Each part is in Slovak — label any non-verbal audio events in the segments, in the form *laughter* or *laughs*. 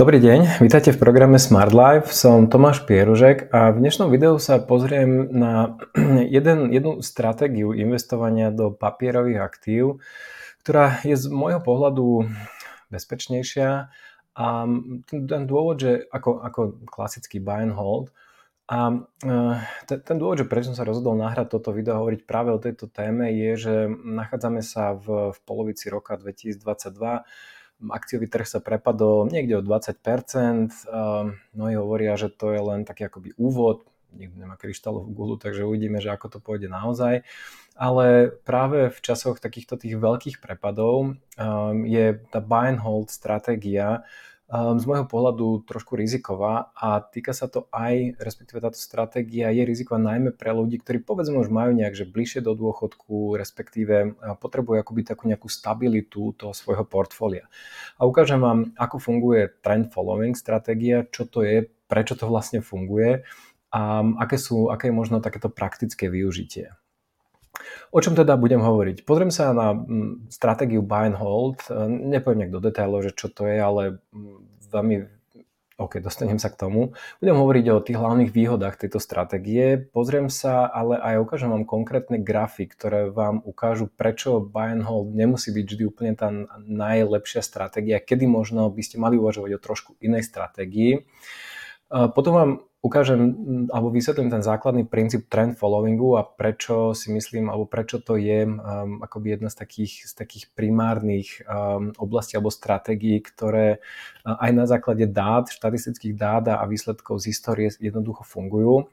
Dobrý deň, vítajte v programe Smart Life. Som Tomáš Pieružek a v dnešnom videu sa pozriem na *clears throat* jeden, jednu stratégiu investovania do papierových aktív, ktorá je z môjho pohľadu bezpečnejšia a ten dôvod, že ako, ako klasický buy and hold, a e, ten dôvod, že prečo som sa rozhodol nahrať toto video a hovoriť práve o tejto téme je, že nachádzame sa v, v polovici roka 2022 akciový trh sa prepadol niekde o 20%. Mnohí hovoria, že to je len taký akoby úvod, nikto nemá kryštálovú gulu, takže uvidíme, že ako to pôjde naozaj. Ale práve v časoch takýchto tých veľkých prepadov je tá buy and hold stratégia z môjho pohľadu trošku riziková a týka sa to aj, respektíve táto stratégia je riziková najmä pre ľudí, ktorí povedzme už majú nejak, že bližšie do dôchodku, respektíve potrebujú akoby takú nejakú stabilitu toho svojho portfólia. A ukážem vám, ako funguje trend following stratégia, čo to je, prečo to vlastne funguje a aké, sú, aké je možno takéto praktické využitie. O čom teda budem hovoriť? Pozriem sa na mm, stratégiu buy and hold. E, nepoviem nejak do detailov, že čo to je, ale mm, veľmi OK, dostanem sa k tomu. Budem hovoriť o tých hlavných výhodách tejto stratégie. Pozriem sa, ale aj ukážem vám konkrétne grafy, ktoré vám ukážu, prečo buy and hold nemusí byť vždy úplne tá najlepšia stratégia, kedy možno by ste mali uvažovať o trošku inej stratégii. E, potom vám ukážem alebo vysvetlím ten základný princíp trend followingu a prečo si myslím, alebo prečo to je um, akoby jedna z takých, z takých primárnych um, oblastí alebo stratégií, ktoré uh, aj na základe dát, štatistických dát a výsledkov z histórie jednoducho fungujú.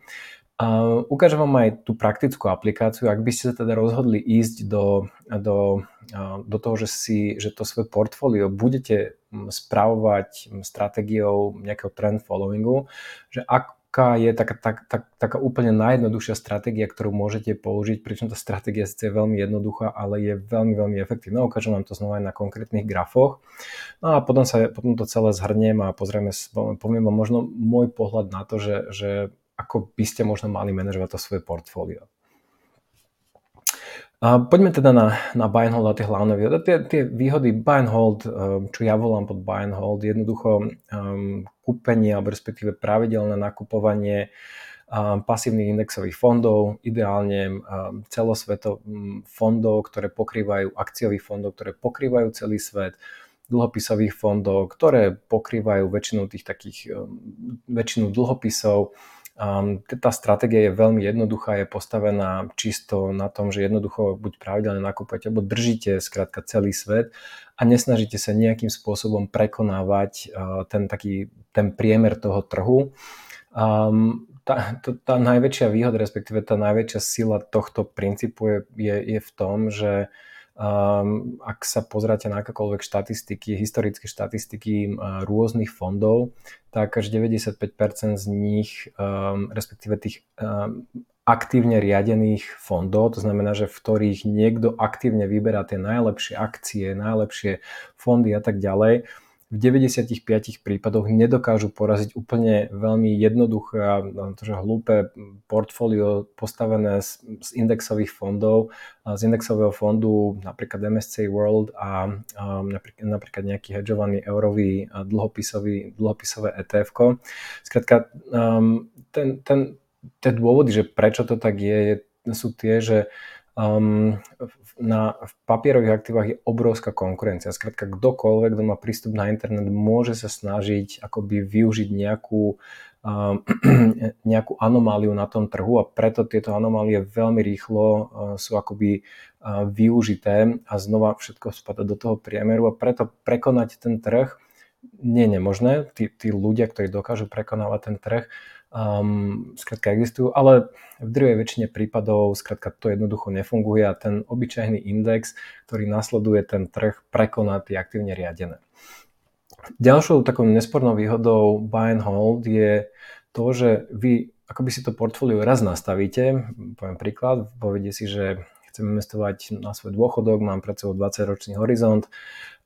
Uh, ukážem vám aj tú praktickú aplikáciu, ak by ste sa teda rozhodli ísť do, do, uh, do toho, že, si, že to svoje portfólio budete spravovať stratégiou nejakého trend followingu, že ak, aká je taká, tak, tak, taká úplne najjednoduchšia stratégia, ktorú môžete použiť, pričom tá stratégia je veľmi jednoduchá, ale je veľmi, veľmi efektívna. Ukážem vám to znova aj na konkrétnych grafoch. No a potom, sa, potom to celé zhrniem a pozrieme, poviem vám možno môj pohľad na to, že, že ako by ste možno mali manažovať to svoje portfólio. A poďme teda na, na buy and hold a tie hlavné výhody. Tie, tie výhody buy and hold, um, čo ja volám pod buy and hold, jednoducho um, kúpenie alebo respektíve pravidelné nakupovanie um, pasívnych indexových fondov, ideálne um, celosvetov um, fondov, ktoré pokrývajú akciových fondov, ktoré pokrývajú celý svet, dlhopisových fondov, ktoré pokrývajú väčšinu tých takých, väčšinu dlhopisov, tá stratégia je veľmi jednoduchá, je postavená čisto na tom, že jednoducho buď pravidelne nakúpate, alebo držíte skrátka celý svet a nesnažíte sa nejakým spôsobom prekonávať ten taký, ten priemer toho trhu. Tá, to, tá najväčšia výhoda, respektíve tá najväčšia sila tohto princípu je, je, je v tom, že Um, ak sa pozráte na akékoľvek štatistiky, historické štatistiky uh, rôznych fondov, tak až 95% z nich, um, respektíve tých um, aktívne riadených fondov, to znamená, že v ktorých niekto aktívne vyberá tie najlepšie akcie, najlepšie fondy a tak ďalej, v 95 prípadoch nedokážu poraziť úplne veľmi jednoduché a že hlúpe portfólio postavené z, z indexových fondov, z indexového fondu napríklad MSCI World a um, napríklad, nejaký hedžovaný eurový dlhopisový, dlhopisové ETF. Skrátka, um, ten, ten, tie dôvody, že prečo to tak je, sú tie, že um, na, v papierových aktívach je obrovská konkurencia. Skrátka, kdokoľvek, kto má prístup na internet, môže sa snažiť akoby využiť nejakú, uh, *clears throat* nejakú anomáliu na tom trhu a preto tieto anomálie veľmi rýchlo uh, sú akoby uh, využité a znova všetko spada do toho priemeru a preto prekonať ten trh nie je nemožné. Tí, tí ľudia, ktorí dokážu prekonávať ten trh, um, skrátka existujú, ale v druhej väčšine prípadov skrátka to jednoducho nefunguje a ten obyčajný index, ktorý nasleduje ten trh, prekoná tie aktívne riadené. Ďalšou takou nespornou výhodou buy and hold je to, že vy akoby si to portfólio raz nastavíte, poviem príklad, povedie si, že chcem investovať na svoj dôchodok, mám pred sebou 20 ročný horizont,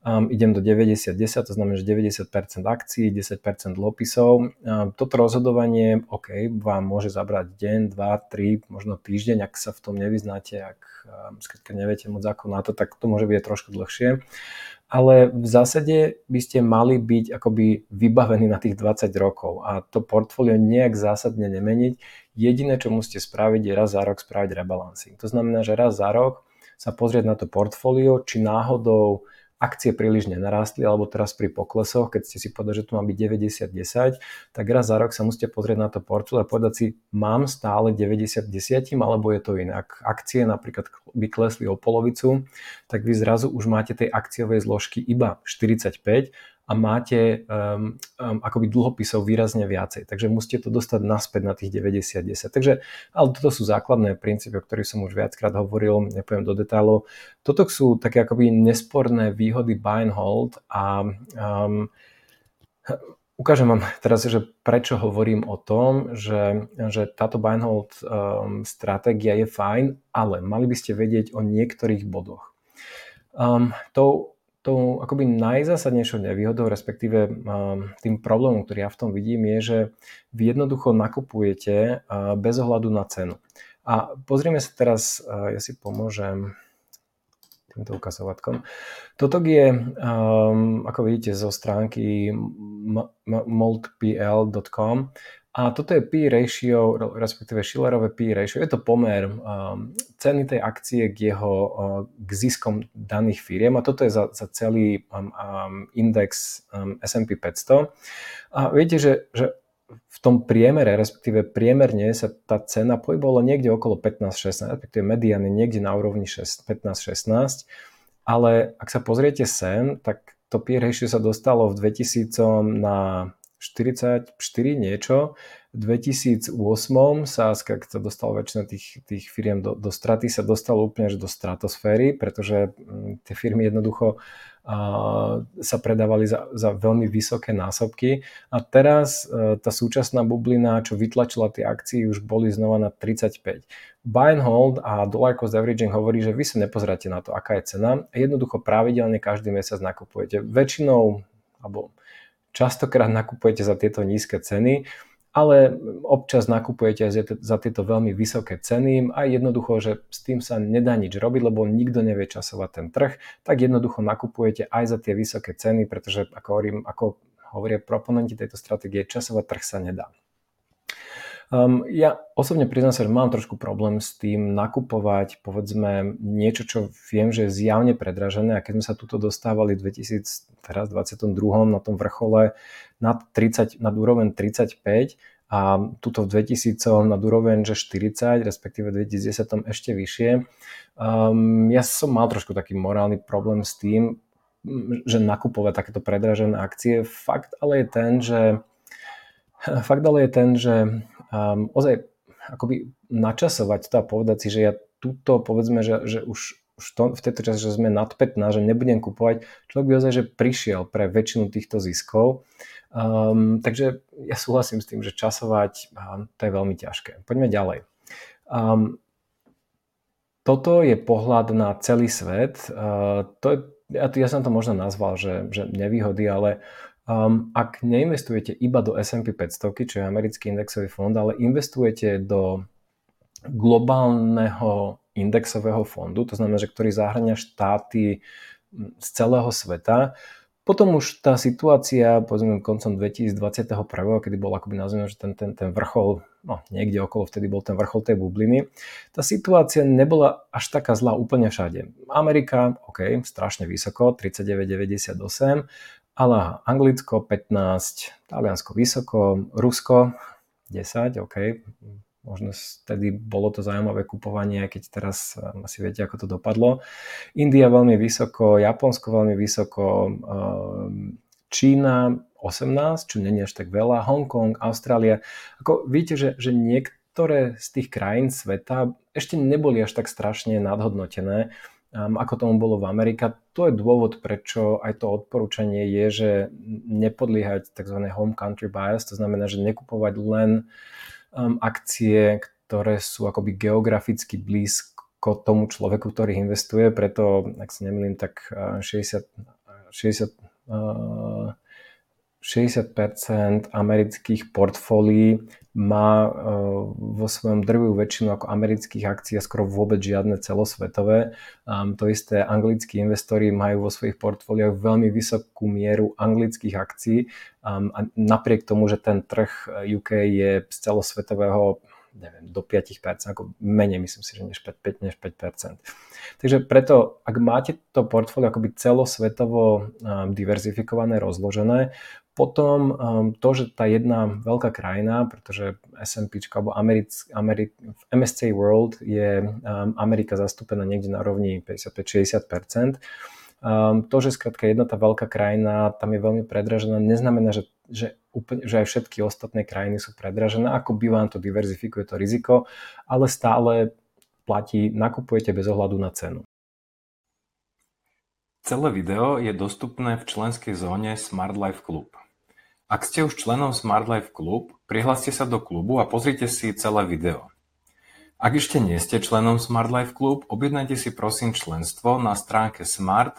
um, idem do 90-10, to znamená, že 90% akcií, 10% dlhopisov. Um, toto rozhodovanie, OK, vám môže zabrať deň, 2, 3, možno týždeň, ak sa v tom nevyznáte, ak um, skrátka neviete moc ako na to, tak to môže byť trošku dlhšie. ale v zásade by ste mali byť akoby vybavení na tých 20 rokov a to portfólio nejak zásadne nemeniť. Jediné, čo musíte spraviť, je raz za rok spraviť rebalancing. To znamená, že raz za rok sa pozrieť na to portfólio, či náhodou akcie príliš nenarástli, alebo teraz pri poklesoch, keď ste si povedali, že tu má byť 90-10, tak raz za rok sa musíte pozrieť na to portfólio a povedať si, mám stále 90-10, alebo je to inak. Akcie napríklad by klesli o polovicu, tak vy zrazu už máte tej akciovej zložky iba 45 a máte um, um, akoby dlhopisov výrazne viacej. Takže musíte to dostať naspäť na tých 90-10. Takže, ale toto sú základné princípy, o ktorých som už viackrát hovoril, nepoviem do detailov. Toto sú také akoby nesporné výhody buy and hold a um, ukážem vám teraz, že prečo hovorím o tom, že, že táto buy and hold um, stratégia je fajn, ale mali by ste vedieť o niektorých bodoch. Um, tou tou akoby najzásadnejšou nevýhodou, respektíve tým problémom, ktorý ja v tom vidím, je, že vy jednoducho nakupujete bez ohľadu na cenu. A pozrieme sa teraz, ja si pomôžem týmto ukazovatkom. Toto je, um, ako vidíte, zo stránky moldpl.com a toto je P ratio, respektíve Schillerové P ratio. Je to pomer um, ceny tej akcie k jeho uh, k ziskom daných firiem a toto je za, za celý um, um, index um, S&P 500. A viete, že, že v tom priemere, respektíve priemerne sa tá cena pohybovala niekde okolo 15-16, respektíve median je niekde na úrovni 15-16, ale ak sa pozriete sem, tak to P ratio sa dostalo v 2000 na 44 niečo. V 2008 sa, keď sa dostalo väčšina tých, tých firiem do, do straty, sa dostalo úplne až do stratosféry, pretože mm, tie firmy jednoducho a, sa predávali za, za veľmi vysoké násobky. A teraz e, tá súčasná bublina, čo vytlačila tie akcie, už boli znova na 35. Buy and hold a dollar cost averaging hovorí, že vy sa nepozeráte na to, aká je cena. Jednoducho pravidelne každý mesiac nakupujete. Väčšinou, alebo Častokrát nakupujete za tieto nízke ceny, ale občas nakupujete za tieto veľmi vysoké ceny a jednoducho, že s tým sa nedá nič robiť, lebo nikto nevie časovať ten trh, tak jednoducho nakupujete aj za tie vysoké ceny, pretože ako hovorím, ako hovoria proponenti tejto stratégie, časovať trh sa nedá. Um, ja osobne priznám sa, že mám trošku problém s tým nakupovať povedzme niečo, čo viem, že je zjavne predražené a keď sme sa tuto dostávali v 2022 na tom vrchole nad, 30, nad úroveň 35 a tuto v 2000 na úroveň, že 40, respektíve v 2010 ešte vyššie. Um, ja som mal trošku taký morálny problém s tým, že nakupovať takéto predražené akcie. Fakt ale je ten, že *laughs* fakt ale je ten, že um, ozaj akoby načasovať to a povedať si, že ja túto povedzme, že, že už, už to, v tejto čase, že sme nad 15, že nebudem kupovať, človek by ozaj, že prišiel pre väčšinu týchto ziskov. Um, takže ja súhlasím s tým, že časovať um, to je veľmi ťažké. Poďme ďalej. Um, toto je pohľad na celý svet. Uh, to je, ja, ja som to možno nazval, že, že nevýhody, ale Um, ak neinvestujete iba do S&P 500, čo je americký indexový fond, ale investujete do globálneho indexového fondu, to znamená, že ktorý zahrania štáty z celého sveta, potom už tá situácia, povedzme koncom 2021, kedy bol akoby nazvime, že ten, ten, ten vrchol, no niekde okolo vtedy bol ten vrchol tej bubliny, tá situácia nebola až taká zlá úplne všade. Amerika, OK, strašne vysoko, 39,98, ale Anglicko 15, Taliansko vysoko, Rusko 10, OK, možno vtedy bolo to zaujímavé kupovanie, keď teraz um, asi viete, ako to dopadlo. India veľmi vysoko, Japonsko veľmi vysoko, um, Čína 18, čo není až tak veľa, Hongkong, Austrália. Ako vidíte, že, že niektoré z tých krajín sveta ešte neboli až tak strašne nadhodnotené ako tomu bolo v Amerike. To je dôvod, prečo aj to odporúčanie je, že nepodliehať tzv. home country bias, to znamená, že nekupovať len akcie, ktoré sú akoby geograficky blízko tomu človeku, ktorý investuje, preto, ak sa nemýlim, tak 60, 60 uh, 60% amerických portfólií má uh, vo svojom drvú väčšinu ako amerických akcií a skoro vôbec žiadne celosvetové. To isté anglickí investori majú vo svojich portfóliách veľmi vysokú mieru anglických akcií a napriek tomu, že ten trh UK je z celosvetového neviem, do 5%, ako menej myslím si, že než 5, než 5%. Takže preto, ak máte to portfólio akoby celosvetovo um, diverzifikované, rozložené, potom um, to, že tá jedna veľká krajina, pretože S&P alebo Americ, Americ, MSCI World je um, Amerika zastúpená niekde na rovni 55-60%, Um, to, že skrátka jedna tá veľká krajina tam je veľmi predražená, neznamená, že, že, úplne, že aj všetky ostatné krajiny sú predražené. Ako by vám to diverzifikuje to riziko, ale stále platí, nakupujete bez ohľadu na cenu. Celé video je dostupné v členskej zóne Smart Life Club. Ak ste už členom Smart Life Club, prihláste sa do klubu a pozrite si celé video. Ak ešte nie ste členom Smart Life Club, objednajte si prosím členstvo na stránke smart